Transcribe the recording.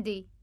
Hindi.